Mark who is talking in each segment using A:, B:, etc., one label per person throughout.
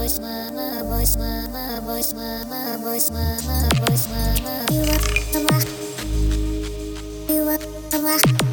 A: mama boys, mama boys, mama boys, mama boys, mama. You the rock. You the rock.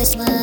A: this world.